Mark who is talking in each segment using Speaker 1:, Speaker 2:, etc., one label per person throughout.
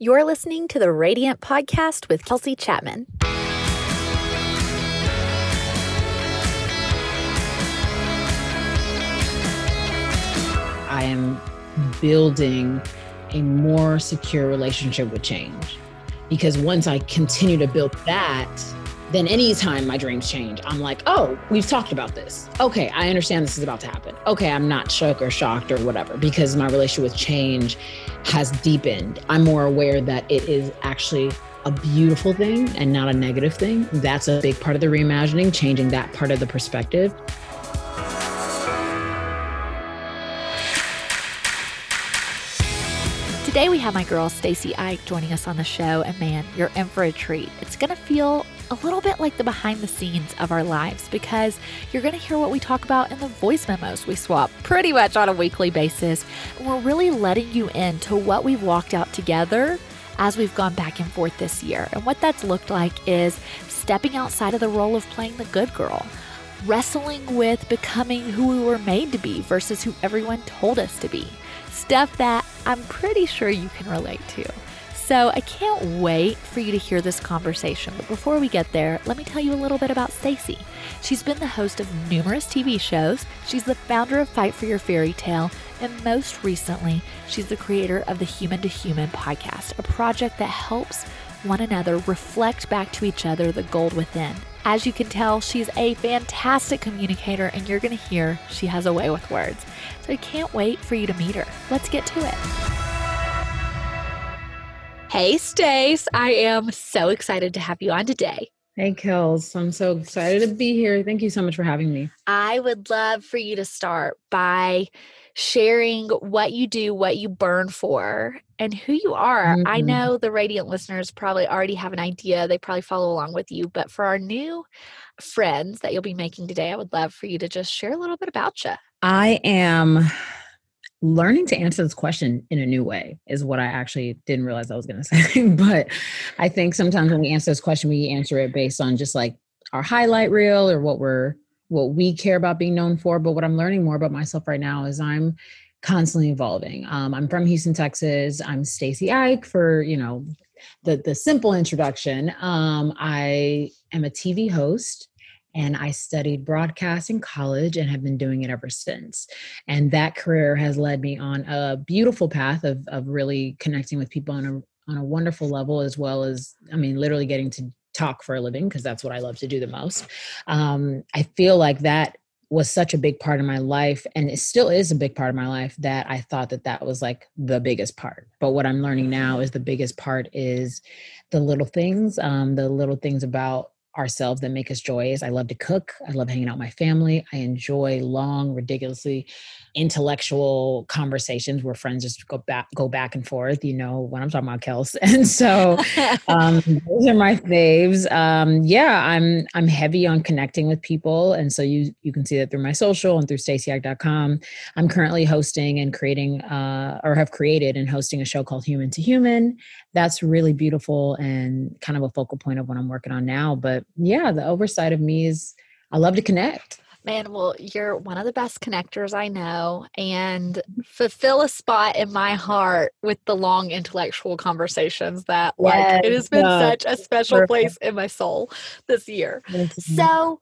Speaker 1: You're listening to the Radiant Podcast with Kelsey Chapman.
Speaker 2: I am building a more secure relationship with change. Because once I continue to build that, then anytime my dreams change, I'm like, oh, we've talked about this. Okay, I understand this is about to happen. Okay, I'm not shook or shocked or whatever because my relationship with change has deepened. I'm more aware that it is actually a beautiful thing and not a negative thing. That's a big part of the reimagining, changing that part of the perspective.
Speaker 1: Today we have my girl Stacy Ike joining us on the show, and man, you're in for a treat. It's gonna feel a little bit like the behind the scenes of our lives because you're gonna hear what we talk about in the voice memos we swap pretty much on a weekly basis. And we're really letting you into what we've walked out together as we've gone back and forth this year. And what that's looked like is stepping outside of the role of playing the good girl wrestling with becoming who we were made to be versus who everyone told us to be. Stuff that I'm pretty sure you can relate to. So I can't wait for you to hear this conversation. But before we get there, let me tell you a little bit about Stacy. She's been the host of numerous TV shows. She's the founder of Fight for Your Fairy Tale, and most recently, she's the creator of the Human to Human podcast, a project that helps one another reflect back to each other the gold within. As you can tell, she's a fantastic communicator, and you're going to hear she has a way with words. So I can't wait for you to meet her. Let's get to it. Hey, Stace. I am so excited to have you on today.
Speaker 2: Hey, Kels. I'm so excited to be here. Thank you so much for having me.
Speaker 1: I would love for you to start by sharing what you do, what you burn for, and who you are. Mm-hmm. I know the Radiant listeners probably already have an idea. They probably follow along with you. But for our new friends that you'll be making today, I would love for you to just share a little bit about you.
Speaker 2: I am learning to answer this question in a new way is what I actually didn't realize I was going to say. but I think sometimes when we answer this question, we answer it based on just like our highlight reel or what we're what we care about being known for. But what I'm learning more about myself right now is I'm constantly evolving. Um, I'm from Houston, Texas. I'm Stacy Ike for you know the the simple introduction. Um, I am a TV host and I studied broadcast in college and have been doing it ever since. And that career has led me on a beautiful path of, of really connecting with people on a on a wonderful level, as well as, I mean, literally getting to talk for a living because that's what I love to do the most. Um, I feel like that was such a big part of my life and it still is a big part of my life that I thought that that was like the biggest part. But what I'm learning now is the biggest part is the little things, um, the little things about ourselves that make us joyous. I love to cook. I love hanging out with my family. I enjoy long, ridiculously intellectual conversations where friends just go back go back and forth. You know what I'm talking about, Kels. And so um, those are my faves. Um, yeah, I'm I'm heavy on connecting with people, and so you you can see that through my social and through StacyIke.com. I'm currently hosting and creating, uh, or have created and hosting a show called Human to Human. That's really beautiful and kind of a focal point of what I'm working on now. But yeah, the oversight of me is I love to connect.
Speaker 1: Man, well, you're one of the best connectors I know and fulfill a spot in my heart with the long intellectual conversations that like yes, it has been such a special perfect. place in my soul this year. So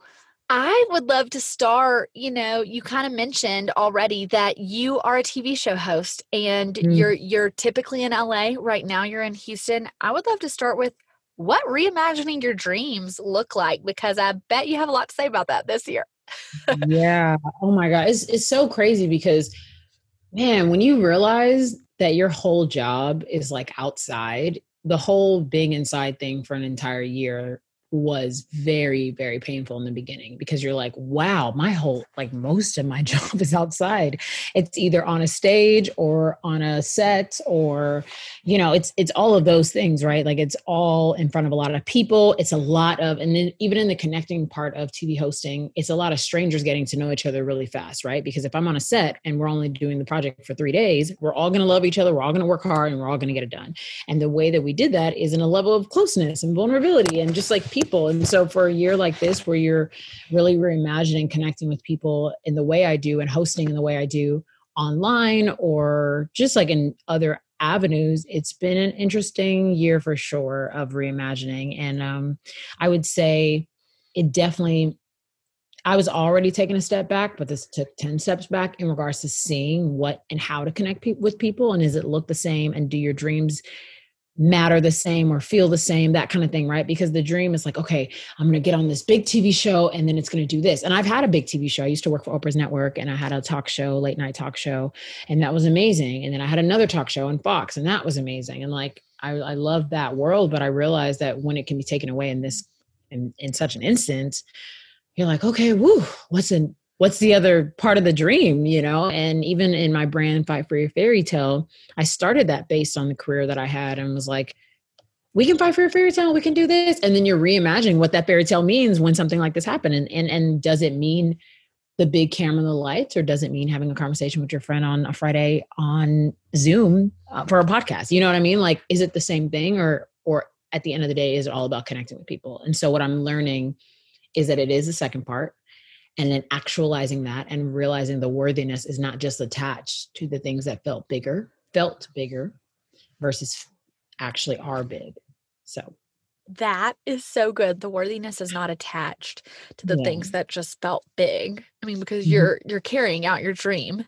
Speaker 1: I would love to start, you know, you kind of mentioned already that you are a TV show host and mm. you're you're typically in LA. Right now you're in Houston. I would love to start with what reimagining your dreams look like because I bet you have a lot to say about that this year
Speaker 2: yeah. Oh my God. It's, it's so crazy because, man, when you realize that your whole job is like outside, the whole being inside thing for an entire year was very very painful in the beginning because you're like wow my whole like most of my job is outside. It's either on a stage or on a set or you know it's it's all of those things right? Like it's all in front of a lot of people. It's a lot of and then even in the connecting part of tv hosting it's a lot of strangers getting to know each other really fast right? Because if i'm on a set and we're only doing the project for three days we're all going to love each other we're all going to work hard and we're all going to get it done. And the way that we did that is in a level of closeness and vulnerability and just like people people. And so for a year like this, where you're really reimagining connecting with people in the way I do and hosting in the way I do online or just like in other avenues, it's been an interesting year for sure of reimagining. And um, I would say it definitely, I was already taking a step back, but this took 10 steps back in regards to seeing what and how to connect pe- with people. And does it look the same? And do your dreams matter the same or feel the same that kind of thing right? Because the dream is like okay i'm going to get on this big tv show and then it's going to do this. And i've had a big tv show. I used to work for oprah's network and i had a talk show late night talk show and that was amazing. And then i had another talk show on fox and that was amazing. And like i, I love that world but i realized that when it can be taken away in this in, in such an instance you're like okay woo what's in what's the other part of the dream you know? And even in my brand fight for your fairy tale i started that based on the career that i had and was like we can fight for a fairy tale we can do this. And then you're reimagining what that fairy tale means when something like this happened. And and, and does it mean the big camera and the lights or does it mean having a conversation with your friend on a friday on zoom uh, for a podcast? You know what i mean? Like is it the same thing or or at the end of the day is it all about connecting with people? And so what i'm learning is that it is the second part and then actualizing that and realizing the worthiness is not just attached to the things that felt bigger felt bigger versus actually are big so
Speaker 1: that is so good the worthiness is not attached to the yeah. things that just felt big i mean because mm-hmm. you're you're carrying out your dream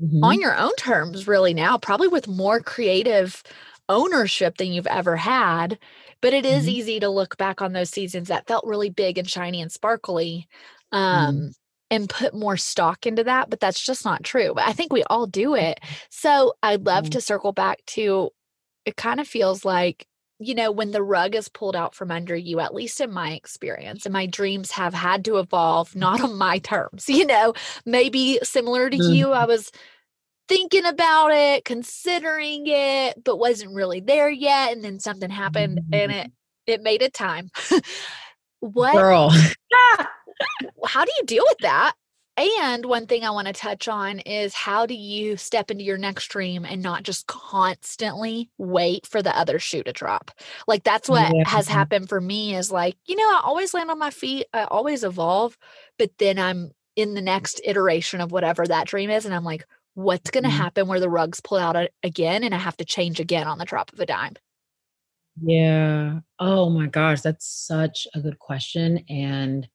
Speaker 1: mm-hmm. on your own terms really now probably with more creative ownership than you've ever had but it is mm-hmm. easy to look back on those seasons that felt really big and shiny and sparkly um, mm. and put more stock into that. But that's just not true. But I think we all do it. So I'd love mm. to circle back to it kind of feels like you know, when the rug is pulled out from under you, at least in my experience, and my dreams have had to evolve, not on my terms, you know, maybe similar to mm. you. I was thinking about it, considering it, but wasn't really there yet. And then something happened mm. and it it made it time. what
Speaker 2: girl
Speaker 1: how do you deal with that? And one thing I want to touch on is how do you step into your next dream and not just constantly wait for the other shoe to drop? Like that's what yeah. has happened for me is like, you know, I always land on my feet, I always evolve, but then I'm in the next iteration of whatever that dream is and I'm like, what's going to mm-hmm. happen where the rugs pull out again and I have to change again on the drop of a dime?
Speaker 2: Yeah. Oh my gosh, that's such a good question and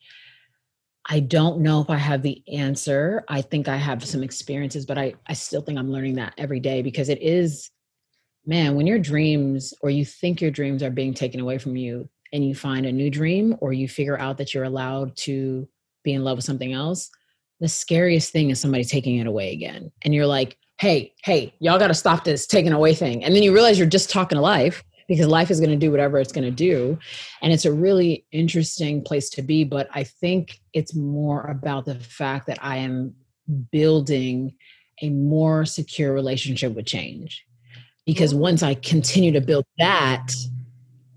Speaker 2: I don't know if I have the answer. I think I have some experiences, but I, I still think I'm learning that every day because it is, man, when your dreams or you think your dreams are being taken away from you and you find a new dream or you figure out that you're allowed to be in love with something else, the scariest thing is somebody taking it away again. And you're like, hey, hey, y'all got to stop this taking away thing. And then you realize you're just talking to life because life is going to do whatever it's going to do. And it's a really interesting place to be. But I think it's more about the fact that I am building a more secure relationship with change. Because mm-hmm. once I continue to build that,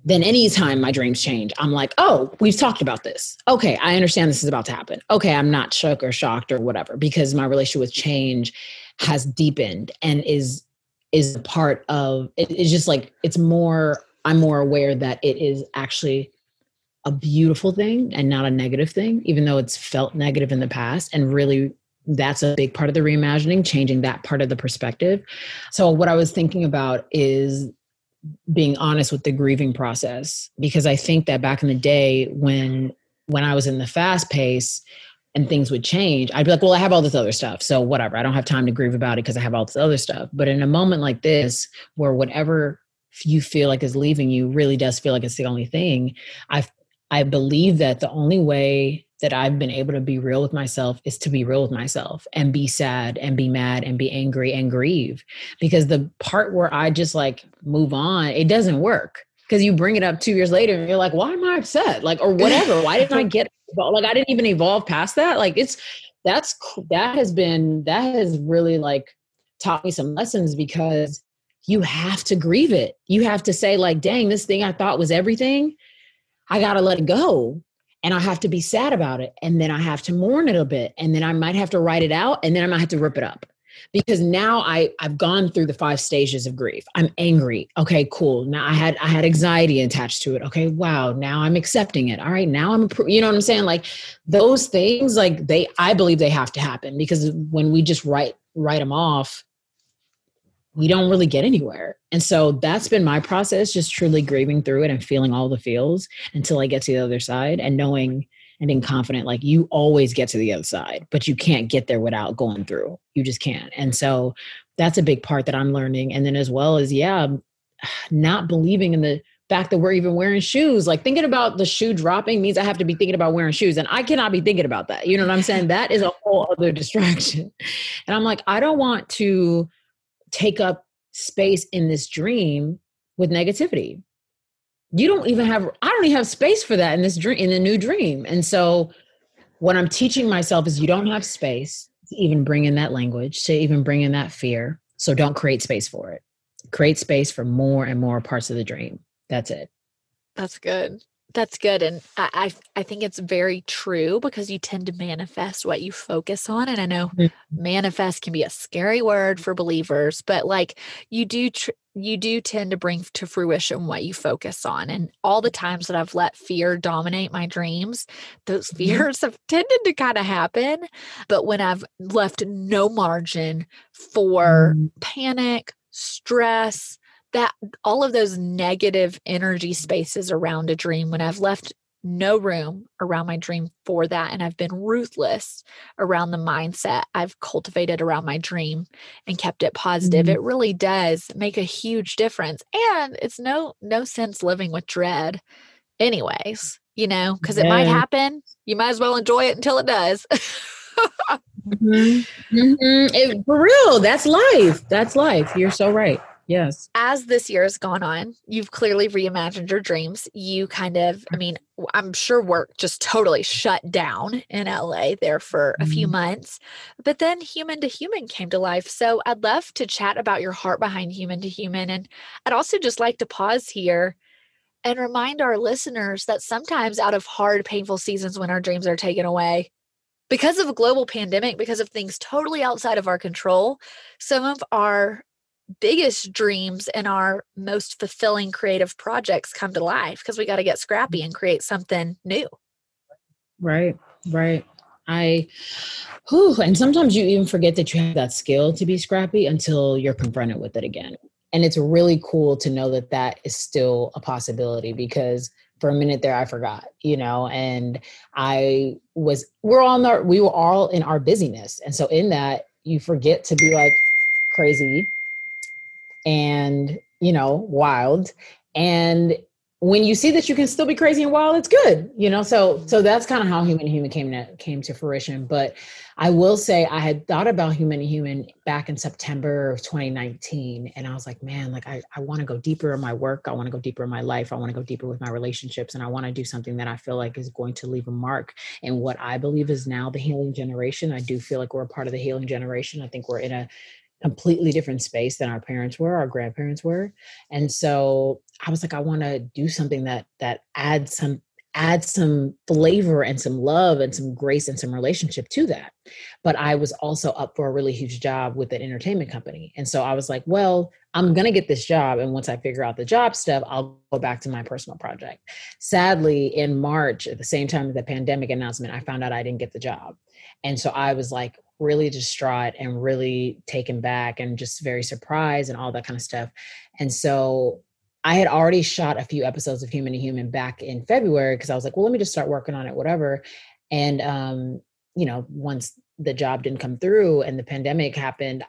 Speaker 2: then anytime my dreams change, I'm like, oh, we've talked about this. Okay, I understand this is about to happen. Okay, I'm not shook or shocked or whatever because my relationship with change has deepened and is is a part of it, it's just like it's more i'm more aware that it is actually a beautiful thing and not a negative thing even though it's felt negative in the past and really that's a big part of the reimagining changing that part of the perspective. So what i was thinking about is being honest with the grieving process because i think that back in the day when when i was in the fast pace and things would change, I'd be like, well, I have all this other stuff. So whatever. I don't have time to grieve about it because I have all this other stuff. But in a moment like this, where whatever you feel like is leaving you really does feel like it's the only thing, I I believe that the only way that I've been able to be real with myself is to be real with myself and be sad and be mad and be angry and grieve. Because the part where I just like move on, it doesn't work. Because you bring it up two years later and you're like, why am I upset? Like, or whatever. Why didn't I get like I didn't even evolve past that. Like it's that's that has been that has really like taught me some lessons because you have to grieve it. You have to say like, dang, this thing I thought was everything, I got to let it go. And I have to be sad about it. And then I have to mourn it a bit. And then I might have to write it out. And then I might have to rip it up because now I I've gone through the five stages of grief. I'm angry. Okay, cool. Now I had I had anxiety attached to it. Okay, wow. Now I'm accepting it. All right, now I'm you know what I'm saying? Like those things like they I believe they have to happen because when we just write write them off we don't really get anywhere. And so that's been my process, just truly grieving through it and feeling all the feels until I get to the other side and knowing and being confident like you always get to the other side, but you can't get there without going through. You just can't. And so that's a big part that I'm learning. And then as well as, yeah, um, not believing in the fact that we're even wearing shoes. Like thinking about the shoe dropping means I have to be thinking about wearing shoes. And I cannot be thinking about that. You know what I'm saying? That is a whole other distraction. And I'm like, I don't want to take up space in this dream with negativity. You don't even have I don't even have space for that in this dream in the new dream. And so what I'm teaching myself is you don't have space to even bring in that language, to even bring in that fear. So don't create space for it. Create space for more and more parts of the dream. That's it.
Speaker 1: That's good. That's good. And I, I, I think it's very true because you tend to manifest what you focus on. And I know mm-hmm. manifest can be a scary word for believers, but like you do tr- you do tend to bring to fruition what you focus on. And all the times that I've let fear dominate my dreams, those mm-hmm. fears have tended to kind of happen. But when I've left no margin for mm. panic, stress, that all of those negative energy spaces around a dream when I've left no room around my dream for that and I've been ruthless around the mindset I've cultivated around my dream and kept it positive mm-hmm. it really does make a huge difference and it's no no sense living with dread anyways you know because yeah. it might happen you might as well enjoy it until it does
Speaker 2: mm-hmm. Mm-hmm. It, for real that's life that's life you're so right Yes.
Speaker 1: As this year has gone on, you've clearly reimagined your dreams. You kind of, I mean, I'm sure work just totally shut down in LA there for a few mm-hmm. months. But then Human to Human came to life. So I'd love to chat about your heart behind Human to Human. And I'd also just like to pause here and remind our listeners that sometimes out of hard, painful seasons when our dreams are taken away, because of a global pandemic, because of things totally outside of our control, some of our biggest dreams and our most fulfilling creative projects come to life because we got to get scrappy and create something new.
Speaker 2: Right, right. I, whew, and sometimes you even forget that you have that skill to be scrappy until you're confronted with it again. And it's really cool to know that that is still a possibility because for a minute there I forgot, you know, and I was, we're all in our, we were all in our busyness. And so in that, you forget to be like crazy and you know wild. And when you see that you can still be crazy and wild it's good you know? So mm-hmm. so that's kind of how human to human came to came to fruition. But i will say i had thought about human to human back in september of 2019 and i was like man like i, I want to go deeper in my work. I want to go deeper in my life. I want to go deeper with my relationships and i want to do something that i feel like is going to leave a mark. In what i believe is now the healing generation i do feel like we're a part of the healing generation. I think we're in a completely different space than our parents were our grandparents were. And so i was like i want to do something that that adds some add some flavor and some love and some grace and some relationship to that. But i was also up for a really huge job with an entertainment company. And so i was like well i'm going to get this job and once i figure out the job stuff i'll go back to my personal project. Sadly in march at the same time of the pandemic announcement i found out i didn't get the job. And so i was like really distraught and really taken back and just very surprised and all that kind of stuff. And so I had already shot a few episodes of Human to Human back in February because I was like, well, let me just start working on it, whatever. And um, you know, once the job didn't come through and the pandemic happened,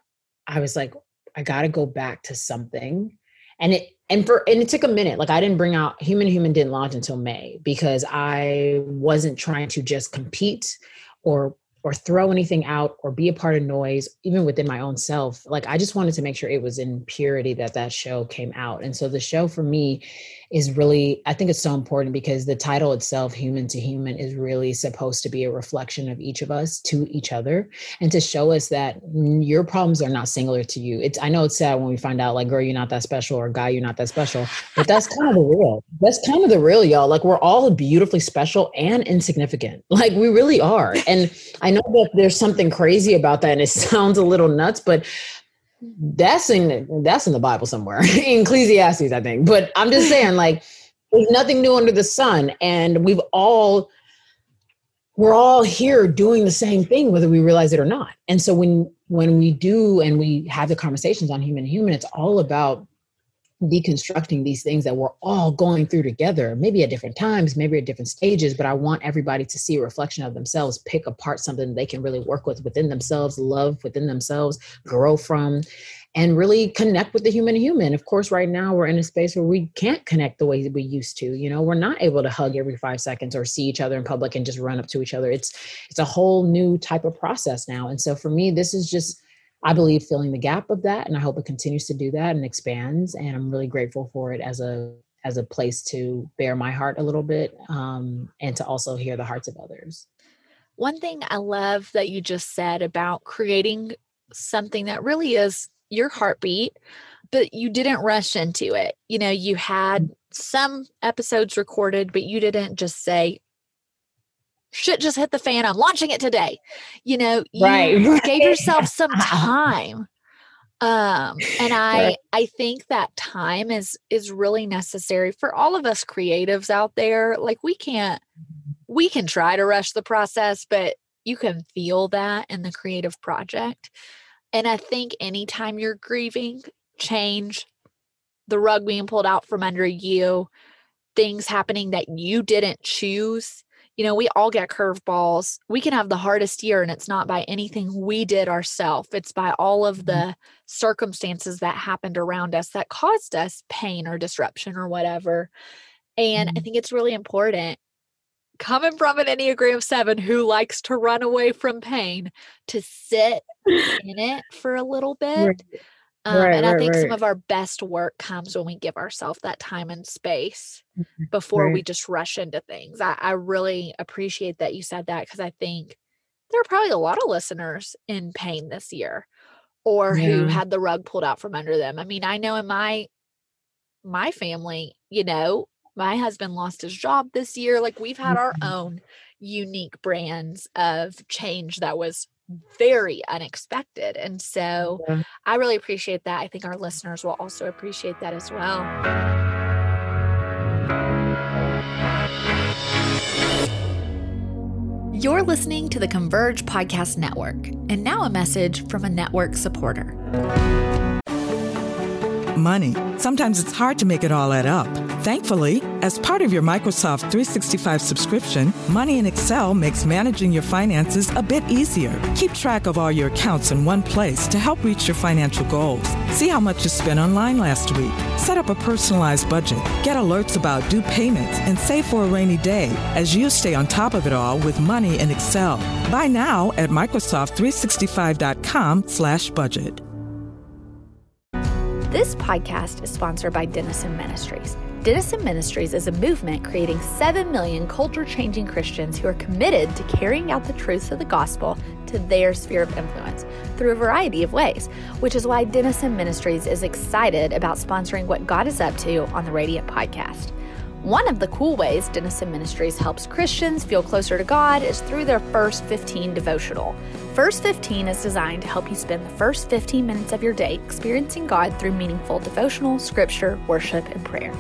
Speaker 2: I was like, I gotta go back to something. And it and for and it took a minute. Like I didn't bring out Human to Human didn't launch until May because I wasn't trying to just compete or or throw anything out or be a part of noise even within my own self like i just wanted to make sure it was in purity that that show came out. And so the show for me is really i think it's so important because the title itself human to human is really supposed to be a reflection of each of us to each other and to show us that your problems are not singular to you. It's i know it's sad when we find out like girl you're not that special or guy you're not that special but that's kind of the real that's kind of the real y'all. Like we're all beautifully special and insignificant. Like we really are. And i know that there's something crazy about that and it sounds a little nuts but that's in that's in the Bible somewhere, in Ecclesiastes, I think. But I'm just saying, like, there's nothing new under the sun, and we've all we're all here doing the same thing whether we realize it or not and so when when we do and we have the conversations on human human it's all about deconstructing these things that we're all going through together, maybe at different times, maybe at different stages, but I want everybody to see a reflection of themselves, pick apart something they can really work with within themselves, love within themselves, grow from, and really connect with the human human. Of course, right now we're in a space where we can't connect the way we used to. You know, we're not able to hug every five seconds or see each other in public and just run up to each other. It's it's a whole new type of process now. And so for me, this is just I believe filling the gap of that, and I hope it continues to do that and expands. And I'm really grateful for it as a as a place to bear my heart a little bit um, and to also hear the hearts of others.
Speaker 1: One thing I love that you just said about creating something that really is your heartbeat, but you didn't rush into it. You know, you had mm. some episodes recorded, but you didn't just say, shit just hit the fan. I'm launching it today. You know, you right, gave yourself some time. Um, and I I think that time is is really necessary for all of us creatives out there. Like we can't we can try to rush the process, but you can feel that in the creative project. And I think anytime you're grieving change, the rug being pulled out from under you, things happening that you didn't choose, you know, we all get curveballs. We can have the hardest year, and it's not by anything we did ourselves. It's by all of mm-hmm. the circumstances that happened around us that caused us pain or disruption or whatever. And I mm-hmm. think it's really important coming from an Enneagram 7 who likes to run away from pain to sit in it for a little bit. Um, right, and I think right. some of our best work comes when we give ourselves that time and space mm-hmm, before right. we just rush into things. I, I really appreciate that you said that because I think there are probably a lot of listeners in pain this year or yeah. who had the rug pulled out from under them. I mean, I know in my my family, you know, my husband lost his job this year. Like we've had our mm-hmm. own unique brands of change that was very unexpected. And so yeah. I really appreciate that. I think our listeners will also appreciate that as well. You're listening to the Converge Podcast Network, and now a message from a network supporter
Speaker 3: money. Sometimes it's hard to make it all add up. Thankfully, as part of your Microsoft 365 subscription, Money in Excel makes managing your finances a bit easier. Keep track of all your accounts in one place to help reach your financial goals. See how much you spent online last week. Set up a personalized budget. Get alerts about due payments and save for a rainy day as you stay on top of it all with Money in Excel. Buy now at Microsoft365.com/budget.
Speaker 1: This podcast is sponsored by Denison Ministries. Denison Ministries is a movement creating 7 million culture changing Christians who are committed to carrying out the truths of the gospel to their sphere of influence through a variety of ways, which is why Denison Ministries is excited about sponsoring what God is up to on the Radiant podcast. One of the cool ways Denison Ministries helps Christians feel closer to God is through their First 15 devotional. First 15 is designed to help you spend the first 15 minutes of your day experiencing God through meaningful devotional, scripture, worship, and prayer.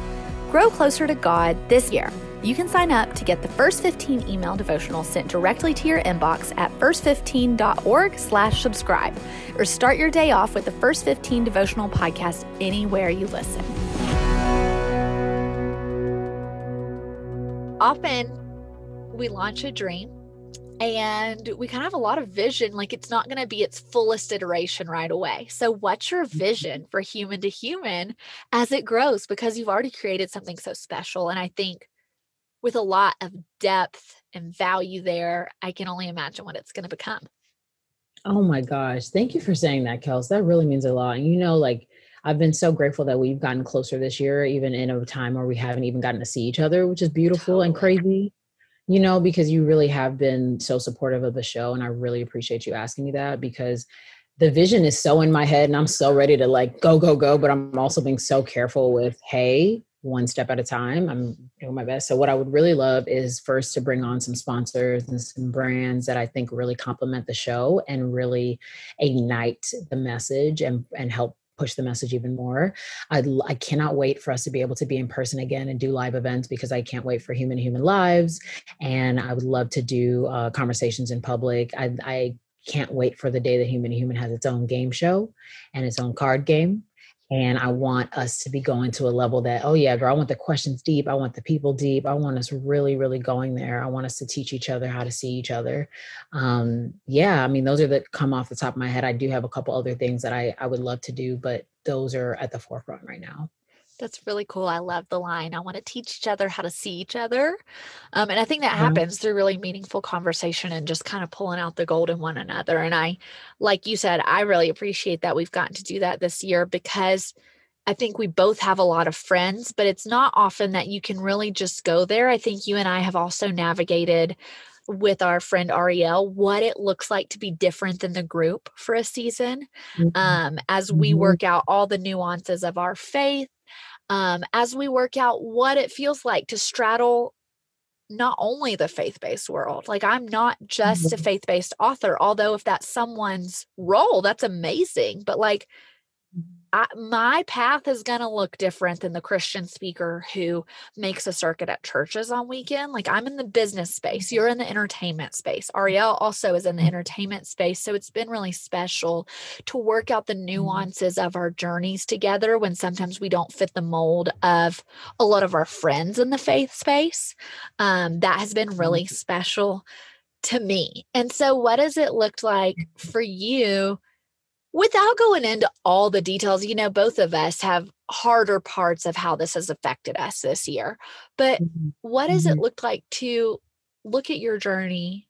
Speaker 1: Grow closer to God this year. You can sign up to get the First 15 email devotional sent directly to your inbox at first15.org/subscribe or start your day off with the First 15 devotional podcast anywhere you listen. Often we launch a dream and we kind of have a lot of vision like it's not going to be its fullest iteration right away. So what's your mm-hmm. vision for human to human as it grows? Because you've already created something so special and i think with a lot of depth and value there i can only imagine what it's going to become.
Speaker 2: Oh my gosh. Thank you for saying that kels. That really means a lot. And you know like I've been so grateful that we've gotten closer this year, even in a time where we haven't even gotten to see each other, which is beautiful totally. and crazy, you know, because you really have been so supportive of the show. And I really appreciate you asking me that because the vision is so in my head and I'm so ready to like go, go, go. But I'm also being so careful with, hey, one step at a time. I'm doing my best. So, what I would really love is first to bring on some sponsors and some brands that I think really complement the show and really ignite the message and, and help push the message even more. I, I cannot wait for us to be able to be in person again and do live events because I can't wait for human human lives. And I would love to do uh, conversations in public. I, I can't wait for the day that Human Human has its own game show and its own card game. And I want us to be going to a level that, oh, yeah, girl, I want the questions deep. I want the people deep. I want us really, really going there. I want us to teach each other how to see each other. Um, yeah, I mean, those are that come off the top of my head. I do have a couple other things that I, I would love to do, but those are at the forefront right now.
Speaker 1: That's really cool. I love the line. I want to teach each other how to see each other. Um, and I think that mm-hmm. happens through really meaningful conversation and just kind of pulling out the gold in one another. And I, like you said, I really appreciate that we've gotten to do that this year because I think we both have a lot of friends, but it's not often that you can really just go there. I think you and I have also navigated with our friend Ariel what it looks like to be different than the group for a season mm-hmm. um, as we mm-hmm. work out all the nuances of our faith um, as we work out what it feels like to straddle not only the faith based world. Like, I'm not just a mm-hmm. faith based author, although if that's someone's role, that's amazing. But like, I, my path is going to look different than the Christian speaker who makes a circuit at churches on weekend. Like I'm in the business space, you're in the entertainment space. Ariel also is in the mm-hmm. entertainment space. So it's been really special to work out the mm-hmm. nuances of our journeys together when sometimes we don't fit the mold of a lot of our friends in the faith space. Um, that has been really mm-hmm. special to me. And so, what does it look like for you? Without going into all the details, you know, both of us have harder parts of how this has affected us this year. But mm-hmm. what does it mm-hmm. look like to look at your journey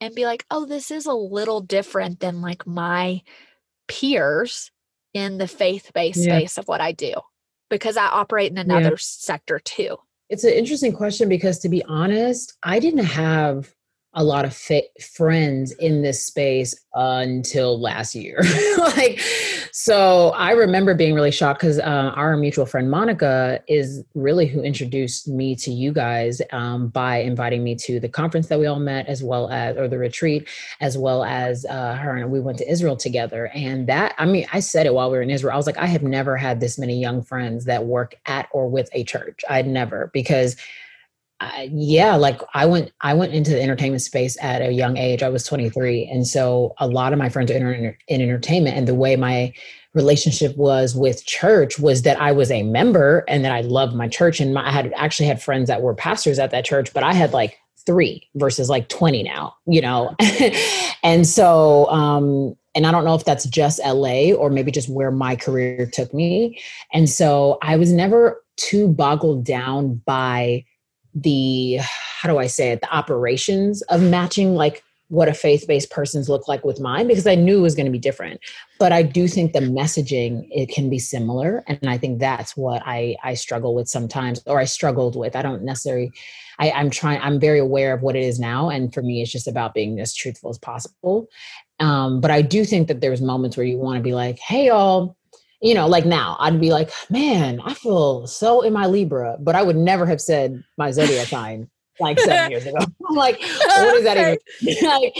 Speaker 1: and be like, oh, this is a little different than like my peers in the faith based yeah. space of what I do? Because I operate in another yeah. sector too.
Speaker 2: It's an interesting question because to be honest, I didn't have a lot of friends in this space until last year. like, so I remember being really shocked because uh, our mutual friend Monica is really who introduced me to you guys um, by inviting me to the conference that we all met, as well as, or the retreat, as well as uh, her and we went to Israel together. And that, I mean, I said it while we were in Israel. I was like, I have never had this many young friends that work at or with a church. I'd never because yeah like i went i went into the entertainment space at a young age. I was 23 and so a lot of my friends are in, in entertainment. And the way my relationship was with church was that i was a member and that i loved my church. And my, i had actually had friends that were pastors at that church but i had like three versus like 20 now you know? And so um and I don't know if that's just LA or maybe just where my career took me. And so I was never too boggled down by the how do I say it, the operations of matching like what a faith-based person's look like with mine because I knew it was going to be different. But I do think the messaging it can be similar. And I think that's what I I struggle with sometimes, or I struggled with. I don't necessarily I, I'm trying, I'm very aware of what it is now. And for me, it's just about being as truthful as possible. Um, but I do think that there's moments where you want to be like, hey y'all, you know, like now, I'd be like, man, I feel so in my Libra, but I would never have said my zodiac sign like seven years ago. I'm like, oh, what is that even? like,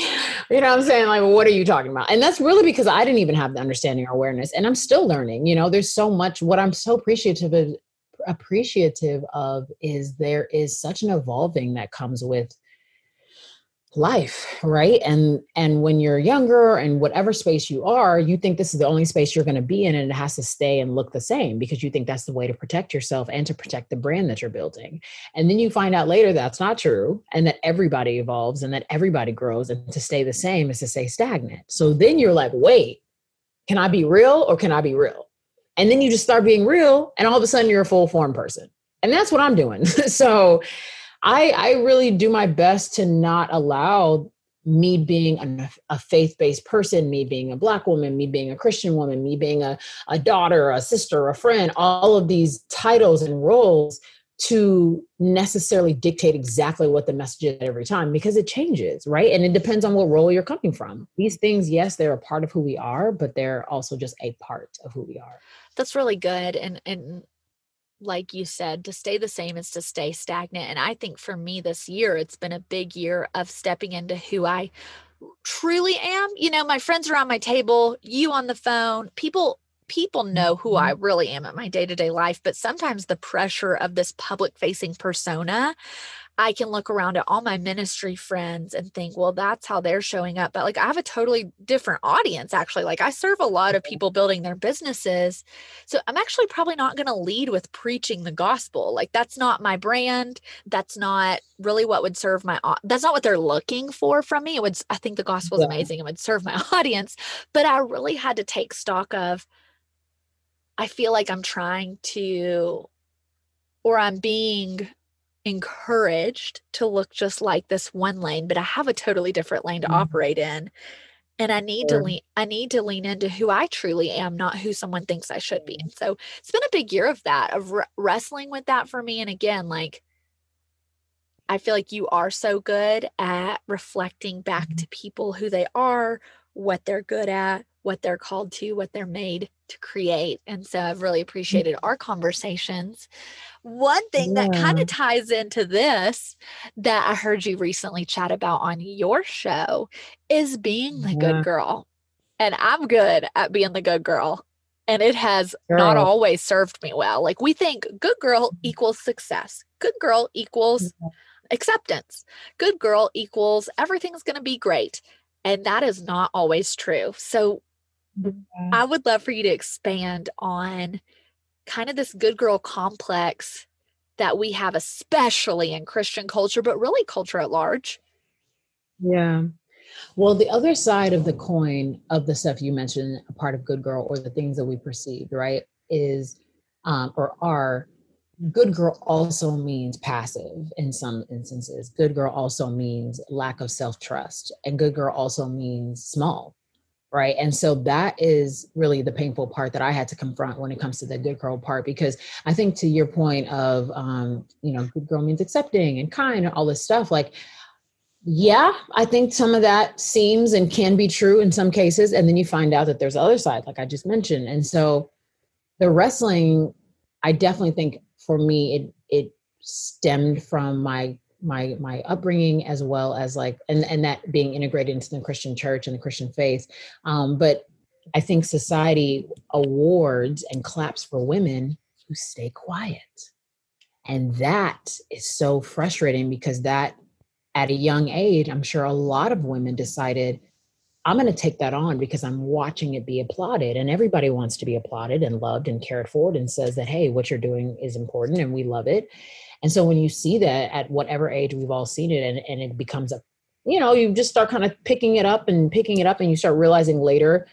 Speaker 2: you know what I'm saying? Like, what are you talking about? And that's really because I didn't even have the understanding or awareness. And I'm still learning. You know, there's so much what I'm so appreciative of appreciative of is there is such an evolving that comes with life right? And and when you're younger and whatever space you are you think this is the only space you're going to be in and it has to stay and look the same because you think that's the way to protect yourself and to protect the brand that you're building. And then you find out later that's not true and that everybody evolves and that everybody grows and to stay the same is to stay stagnant. So then you're like wait can i be real or can i be real? And then you just start being real and all of a sudden you're a full form person. And that's what i'm doing. So I, I really do my best to not allow me being a, a faith-based person me being a black woman me being a christian woman me being a, a daughter a sister a friend all of these titles and roles to necessarily dictate exactly what the message is every time because it changes right? And it depends on what role you're coming from. These things yes they're a part of who we are but they're also just a part of who we are.
Speaker 1: That's really good. And and like you said, to stay the same is to stay stagnant. And I think for me this year, it's been a big year of stepping into who I truly am. You know, my friends around my table, you on the phone, people people know who I mm-hmm. really am at my day to day life, but sometimes the pressure of this public facing persona I can look around at all my ministry friends and think, well, that's how they're showing up. But like, I have a totally different audience, actually. Like, I serve a lot of people building their businesses. So I'm actually probably not going to lead with preaching the gospel. Like, that's not my brand. That's not really what would serve my, that's not what they're looking for from me. It would, I think the gospel is yeah. amazing. It would serve my audience. But I really had to take stock of, I feel like I'm trying to, or I'm being encouraged to look just like this one lane, but I have a totally different lane to mm-hmm. operate in. And I need sure. to lean I need to lean into who I truly am, not who someone thinks I should be. And so it's been a big year of that, of re- wrestling with that for me. And again, like I feel like you are so good at reflecting back mm-hmm. to people who they are, what they're good at, what they're called to, what they're made to create. And so I've really appreciated our conversations. One thing yeah. that kind of ties into this that I heard you recently chat about on your show is being the yeah. good girl. And I'm good at being the good girl. And it has girl. not always served me well. Like we think good girl mm-hmm. equals success, good girl equals acceptance, good girl equals everything's going to be great. And that is not always true. So I would love for you to expand on kind of this good girl complex that we have, especially in Christian culture, but really culture at large.
Speaker 2: Yeah. Well, the other side of the coin of the stuff you mentioned, a part of good girl or the things that we perceive, right, is um, or are good girl also means passive in some instances. Good girl also means lack of self trust. And good girl also means small right? And so that is really the painful part that i had to confront when it comes to the good girl part because i think to your point of um, you know good girl means accepting and kind and all this stuff like yeah i think some of that seems and can be true in some cases and then you find out that there's the other side like i just mentioned. And so the wrestling i definitely think for me it it stemmed from my my my upbringing as well as like and and that being integrated into the christian church and the christian faith. Um, but i think society awards and claps for women who stay quiet. And that is so frustrating because that at a young age i'm sure a lot of women decided i'm going to take that on because i'm watching it be applauded. And everybody wants to be applauded and loved and cared for and says that hey what you're doing is important and we love it and so when you see that at whatever age we've all seen it and, and it becomes a, you know, you just start kind of picking it up and picking it up and you start realizing later,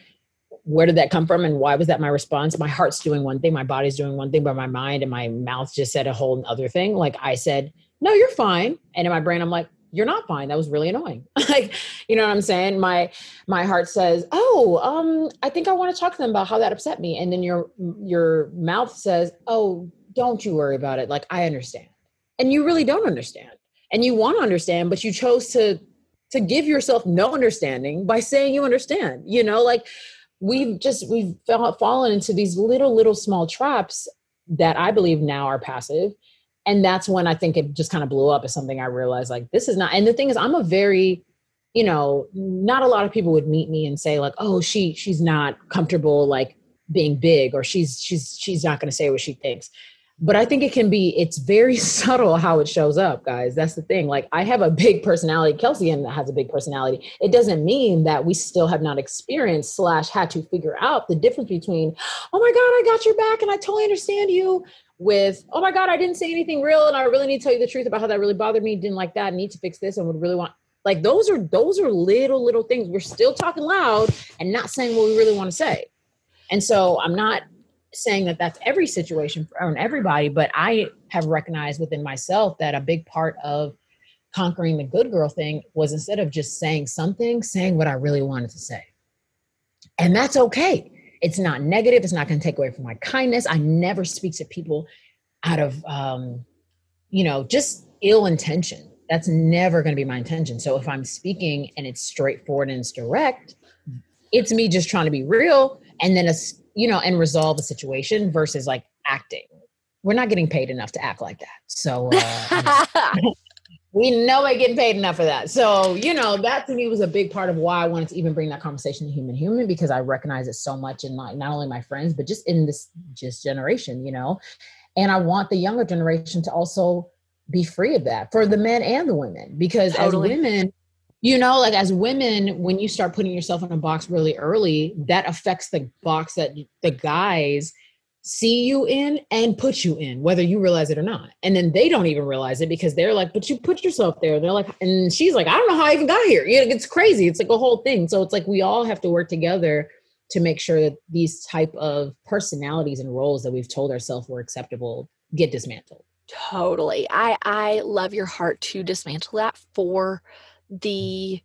Speaker 2: where did that come from and why was that my response? My heart's doing one thing, my body's doing one thing, but my mind and my mouth just said a whole other thing. Like I said, no, you're fine. And in my brain, I'm like, you're not fine. That was really annoying. like, you know what I'm saying? My my heart says, "Oh, um, I think I want to talk to them about how that upset me." And then your your mouth says, "Oh, don't you worry about it. Like I understand." And you really don't understand. And you want to understand but you chose to to give yourself no understanding by saying you understand you know? Like we've just we've fallen into these little little small traps that i believe now are passive. And that's when i think it just kind of blew up as something i realized like this is not and the thing is i'm a very you know not a lot of people would meet me and say like oh she she's not comfortable like being big or she's she's she's not going to say what she thinks but I think it can be, it's very subtle how it shows up, guys. That's the thing. Like, I have a big personality. Kelsey and has a big personality. It doesn't mean that we still have not experienced, slash, had to figure out the difference between, oh my God, I got your back and I totally understand you, with, oh my God, I didn't say anything real and I really need to tell you the truth about how that really bothered me, didn't like that, need to fix this, and would really want. Like, those are those are little, little things. We're still talking loud and not saying what we really want to say. And so I'm not saying that that's every situation for everybody, but I have recognized within myself that a big part of conquering the good girl thing was instead of just saying something, saying what I really wanted to say. And that's okay. It's not negative. It's not going to take away from my kindness. I never speak to people out of, um, you know, just ill intention. That's never going to be my intention. So if I'm speaking and it's straightforward and it's direct, it's me just trying to be real. And then a you know, and resolve a situation versus like acting. We're not getting paid enough to act like that. So, uh, we know I getting paid enough for that. So, you know, that to me was a big part of why I wanted to even bring that conversation to human human because I recognize it so much in like not only my friends, but just in this just generation, you know. And I want the younger generation to also be free of that for the men and the women because totally. as women you know like as women when you start putting yourself in a box really early that affects the box that the guys see you in and put you in whether you realize it or not. And then they don't even realize it because they're like but you put yourself there. They're like and she's like i don't know how i even got here. It's crazy. It's like a whole thing. So it's like we all have to work together to make sure that these type of personalities and roles that we've told ourselves were acceptable get dismantled.
Speaker 1: Totally. I i love your heart to dismantle that for the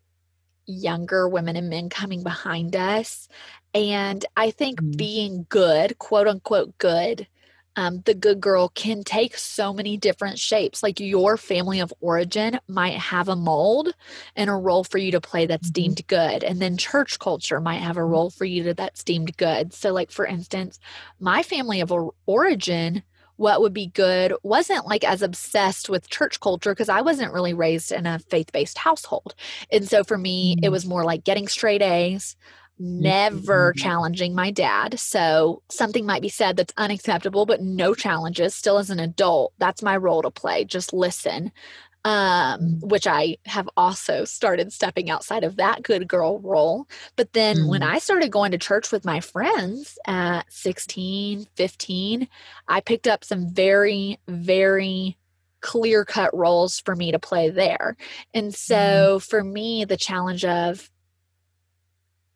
Speaker 1: younger women and men coming behind us. And I think mm-hmm. being good, quote unquote, good, um, the good girl can take so many different shapes. Like your family of origin might have a mold and a role for you to play that's mm-hmm. deemed good. And then church culture might have a mm-hmm. role for you to, that's deemed good. So, like, for instance, my family of origin what would be good wasn't like as obsessed with church culture because I wasn't really raised in a faith based household. And so for me, it was more like getting straight A's, never mm-hmm. challenging my dad. So something might be said that's unacceptable, but no challenges. Still as an adult, that's my role to play. Just listen um, which I have also started stepping outside of that good girl role. But then mm. when I started going to church with my friends at 16, 15, I picked up some very, very clear cut roles for me to play there. And so mm. for me, the challenge of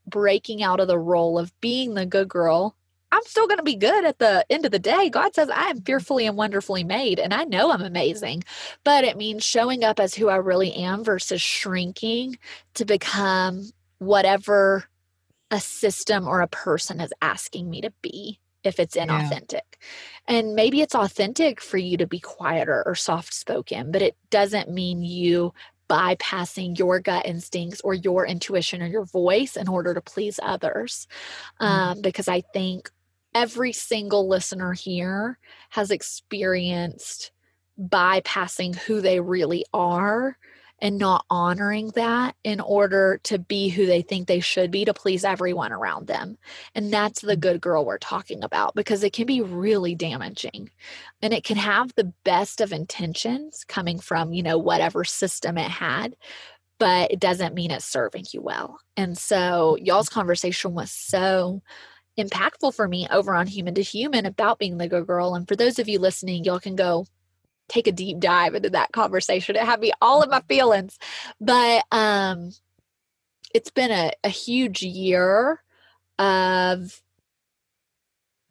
Speaker 1: breaking out of the role of being the good girl I'm still going to be good at the end of the day. God says I am fearfully and wonderfully made, and I know I'm amazing. But it means showing up as who I really am versus shrinking to become whatever a system or a person is asking me to be if it's inauthentic. Yeah. And maybe it's authentic for you to be quieter or soft spoken, but it doesn't mean you bypassing your gut instincts or your intuition or your voice in order to please others. Mm-hmm. Um, because I think every single listener here has experienced bypassing who they really are and not honoring that in order to be who they think they should be to please everyone around them. And that's the mm. good girl we're talking about because it can be really damaging. And it can have the best of intentions coming from, you know, whatever system it had, but it doesn't mean it's serving you well. And so y'all's conversation was so impactful for me over on Human to Human about being the good girl. And for those of you listening, y'all can go take a deep dive into that conversation. It had me all in my feelings. But um it's been a, a huge year of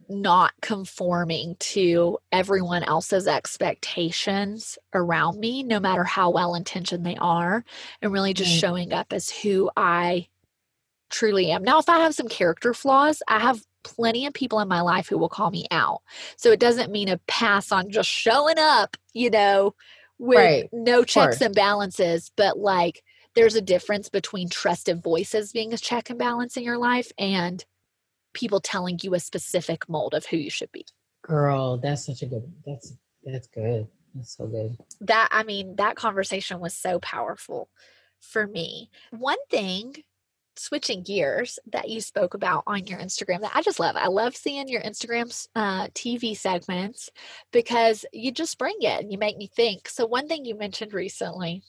Speaker 1: not conforming to everyone else's expectations around me, no matter how well intentioned they are, and really just showing up as who I truly am. Now, if I have some character flaws, I have plenty of people in my life who will call me out. So it doesn't mean a pass on just showing up, you know, with right. no checks and balances, but like there's a difference between trusted voices being a check and balance in your life and people telling you a specific mold of who you should be.
Speaker 2: Girl, that's such a good that's that's good. That's so good.
Speaker 1: That I mean, that conversation was so powerful for me. One thing switching gears that you spoke about on your Instagram that I just love. I love seeing your Instagram uh, TV segments because you just bring it and you make me think. So, one thing you mentioned recently,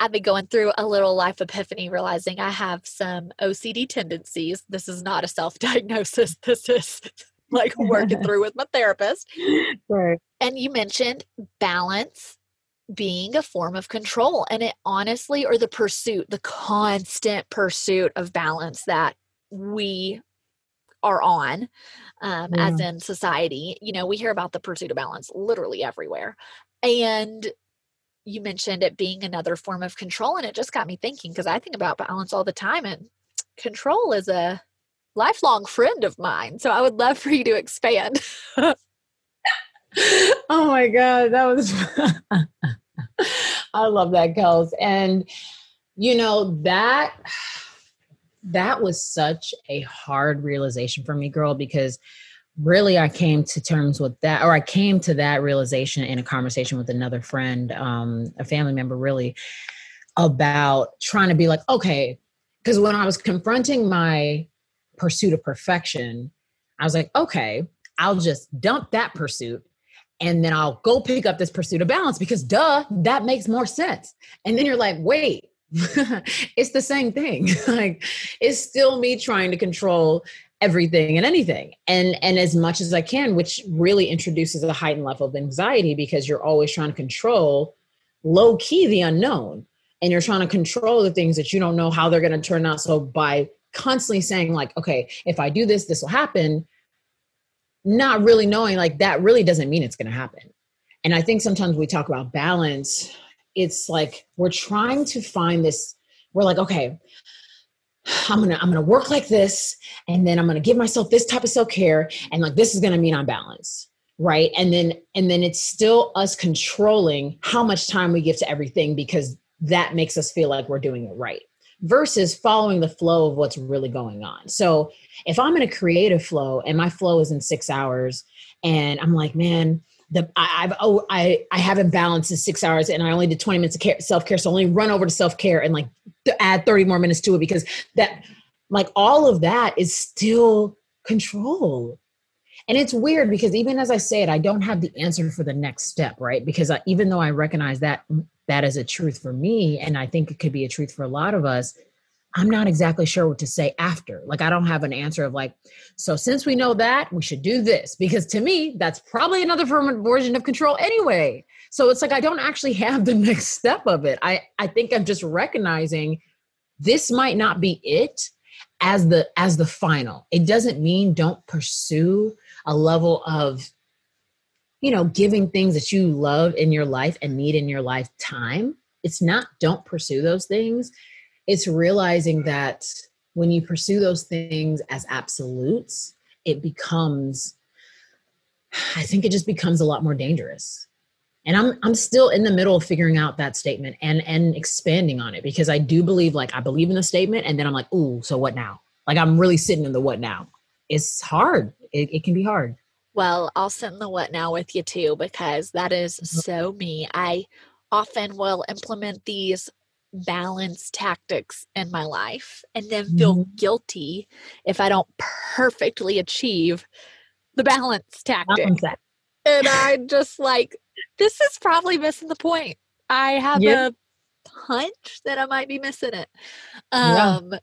Speaker 1: I've been going through a little life epiphany, realizing I have some OCD tendencies. This is not a self diagnosis, this is like working through with my therapist. Right. And you mentioned balance being a form of control and it honestly or the pursuit the constant pursuit of balance that we are on um, yeah. as in society you know we hear about the pursuit of balance literally everywhere and you mentioned it being another form of control and it just got me thinking because i think about balance all the time and control is a lifelong friend of mine so i would love for you to expand
Speaker 2: oh my god that was i love that kels. And you know that that was such a hard realization for me girl because really I came to terms with that, or I came to that realization in a conversation with another friend, um, a family member, really about trying to be like, okay, because when I was confronting my pursuit of perfection, I was like, okay, I'll just dump that pursuit and then I'll go pick up this pursuit of balance because duh, that makes more sense. And then you're like, wait, it's the same thing. like it's still me trying to control everything and anything and and as much as i can which really introduces a heightened level of anxiety because you're always trying to control low key the unknown and you're trying to control the things that you don't know how they're going to turn out so by constantly saying like okay if i do this this will happen not really knowing like that really doesn't mean it's going to happen. And i think sometimes we talk about balance it's like we're trying to find this we're like okay i'm gonna i'm gonna work like this and then i'm gonna give myself this type of self-care and like this is gonna mean i'm balanced right? And then and then it's still us controlling how much time we give to everything because that makes us feel like we're doing it right versus following the flow of what's really going on. So if I'm in a creative flow and my flow is in six hours and I'm like, man, the I, have oh I I haven't balanced in six hours and I only did 20 minutes of care, self-care. So only run over to self-care and like add 30 more minutes to it because that like all of that is still control. And it's weird because even as I say it, I don't have the answer for the next step, right? Because I, even though I recognize that mm, that is a truth for me and i think it could be a truth for a lot of us i'm not exactly sure what to say after. Like i don't have an answer of like so since we know that we should do this. Because to me that's probably another version of control anyway. So it's like i don't actually have the next step of it. I i think i'm just recognizing this might not be it as the as the final. It doesn't mean don't pursue a level of you know, giving things that you love in your life and need in your life time It's not don't pursue those things. It's realizing that when you pursue those things as absolutes, it becomes, I think it just becomes a lot more dangerous. And I'm I'm still in the middle of figuring out that statement and and expanding on it because I do believe like I believe in the statement and then I'm like, ooh, so what now? Like I'm really sitting in the what now. It's hard. It, it can be hard.
Speaker 1: Well, I'll send the what now with you too, because that is mm-hmm. so me. I often will implement these balance tactics in my life and then feel mm-hmm. guilty if I don't perfectly achieve the balance tactic. and I just like, this is probably missing the point. I have yep. a hunch that I might be missing it. Um, yeah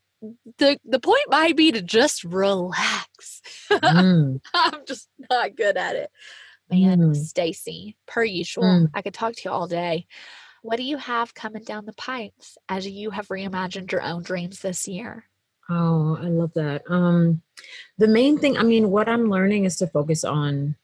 Speaker 1: the the point might be to just relax. Mm. I'm just not good at it. Man, mm. Stacy, per usual, mm. I could talk to you all day. What do you have coming down the pipes as you have reimagined your own dreams this year?
Speaker 2: Oh, I love that. Um the main thing, I mean, what I'm learning is to focus on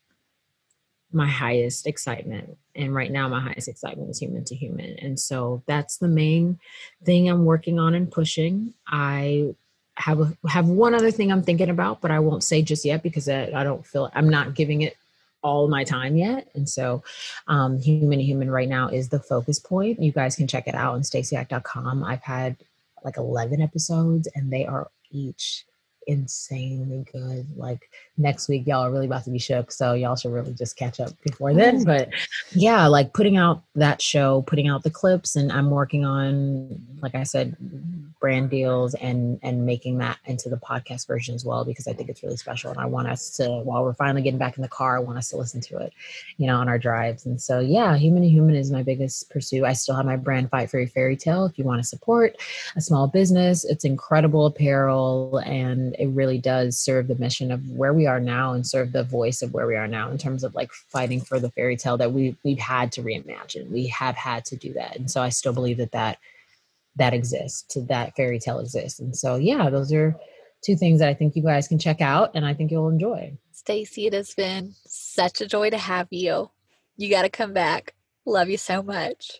Speaker 2: my highest excitement. And right now, my highest excitement is human to human. And so that's the main thing I'm working on and pushing. I have a, have one other thing I'm thinking about, but I won't say just yet because I, I don't feel I'm not giving it all my time yet. And so, um, human to human right now is the focus point. You guys can check it out on stacyike.com. I've had like 11 episodes and they are each insanely good. Like next week, y'all are really about to be shook. So y'all should really just catch up before then. But yeah, like putting out that show, putting out the clips, and I'm working on, like I said, brand deals and and making that into the podcast version as well because I think it's really special. And I want us to, while we're finally getting back in the car, I want us to listen to it, you know, on our drives. And so yeah, human to human is my biggest pursuit. I still have my brand Fight for Your Fairy Tale. If you want to support a small business, it's incredible apparel and it really does serve the mission of where we are now and serve the voice of where we are now in terms of like fighting for the fairy tale that we we've had to reimagine. We have had to do that, and so I still believe that that that exists, that fairy tale exists. And so yeah, those are two things that I think you guys can check out, and I think you'll enjoy.
Speaker 1: Stacy, it has been such a joy to have you. You got to come back. Love you so much.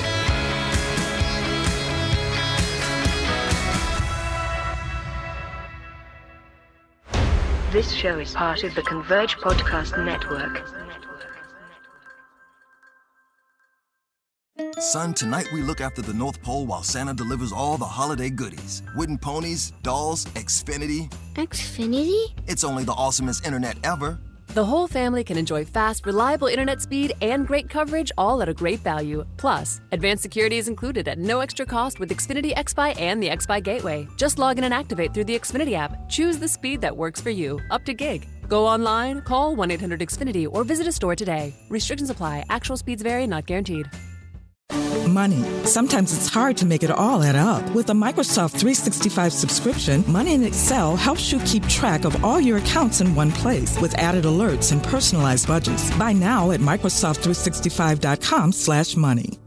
Speaker 4: This show is part of the Converge Podcast Network.
Speaker 5: Son, tonight we look after the North Pole while Santa delivers all the holiday goodies wooden ponies, dolls, Xfinity.
Speaker 6: Xfinity?
Speaker 5: It's only the awesomest internet ever.
Speaker 7: The whole family can enjoy fast, reliable internet speed and great coverage all at a great value. Plus, advanced security is included at no extra cost with Xfinity XFi and the XFi Gateway. Just log in and activate through the Xfinity app. Choose the speed that works for you, up to gig. Go online, call 1 800 Xfinity, or visit a store today. Restrictions apply, actual speeds vary, not guaranteed.
Speaker 3: Money. Sometimes it's hard to make it all add up. With a Microsoft 365 subscription, Money in Excel helps you keep track of all your accounts in one place with added alerts and personalized budgets. Buy now at Microsoft365.com slash money.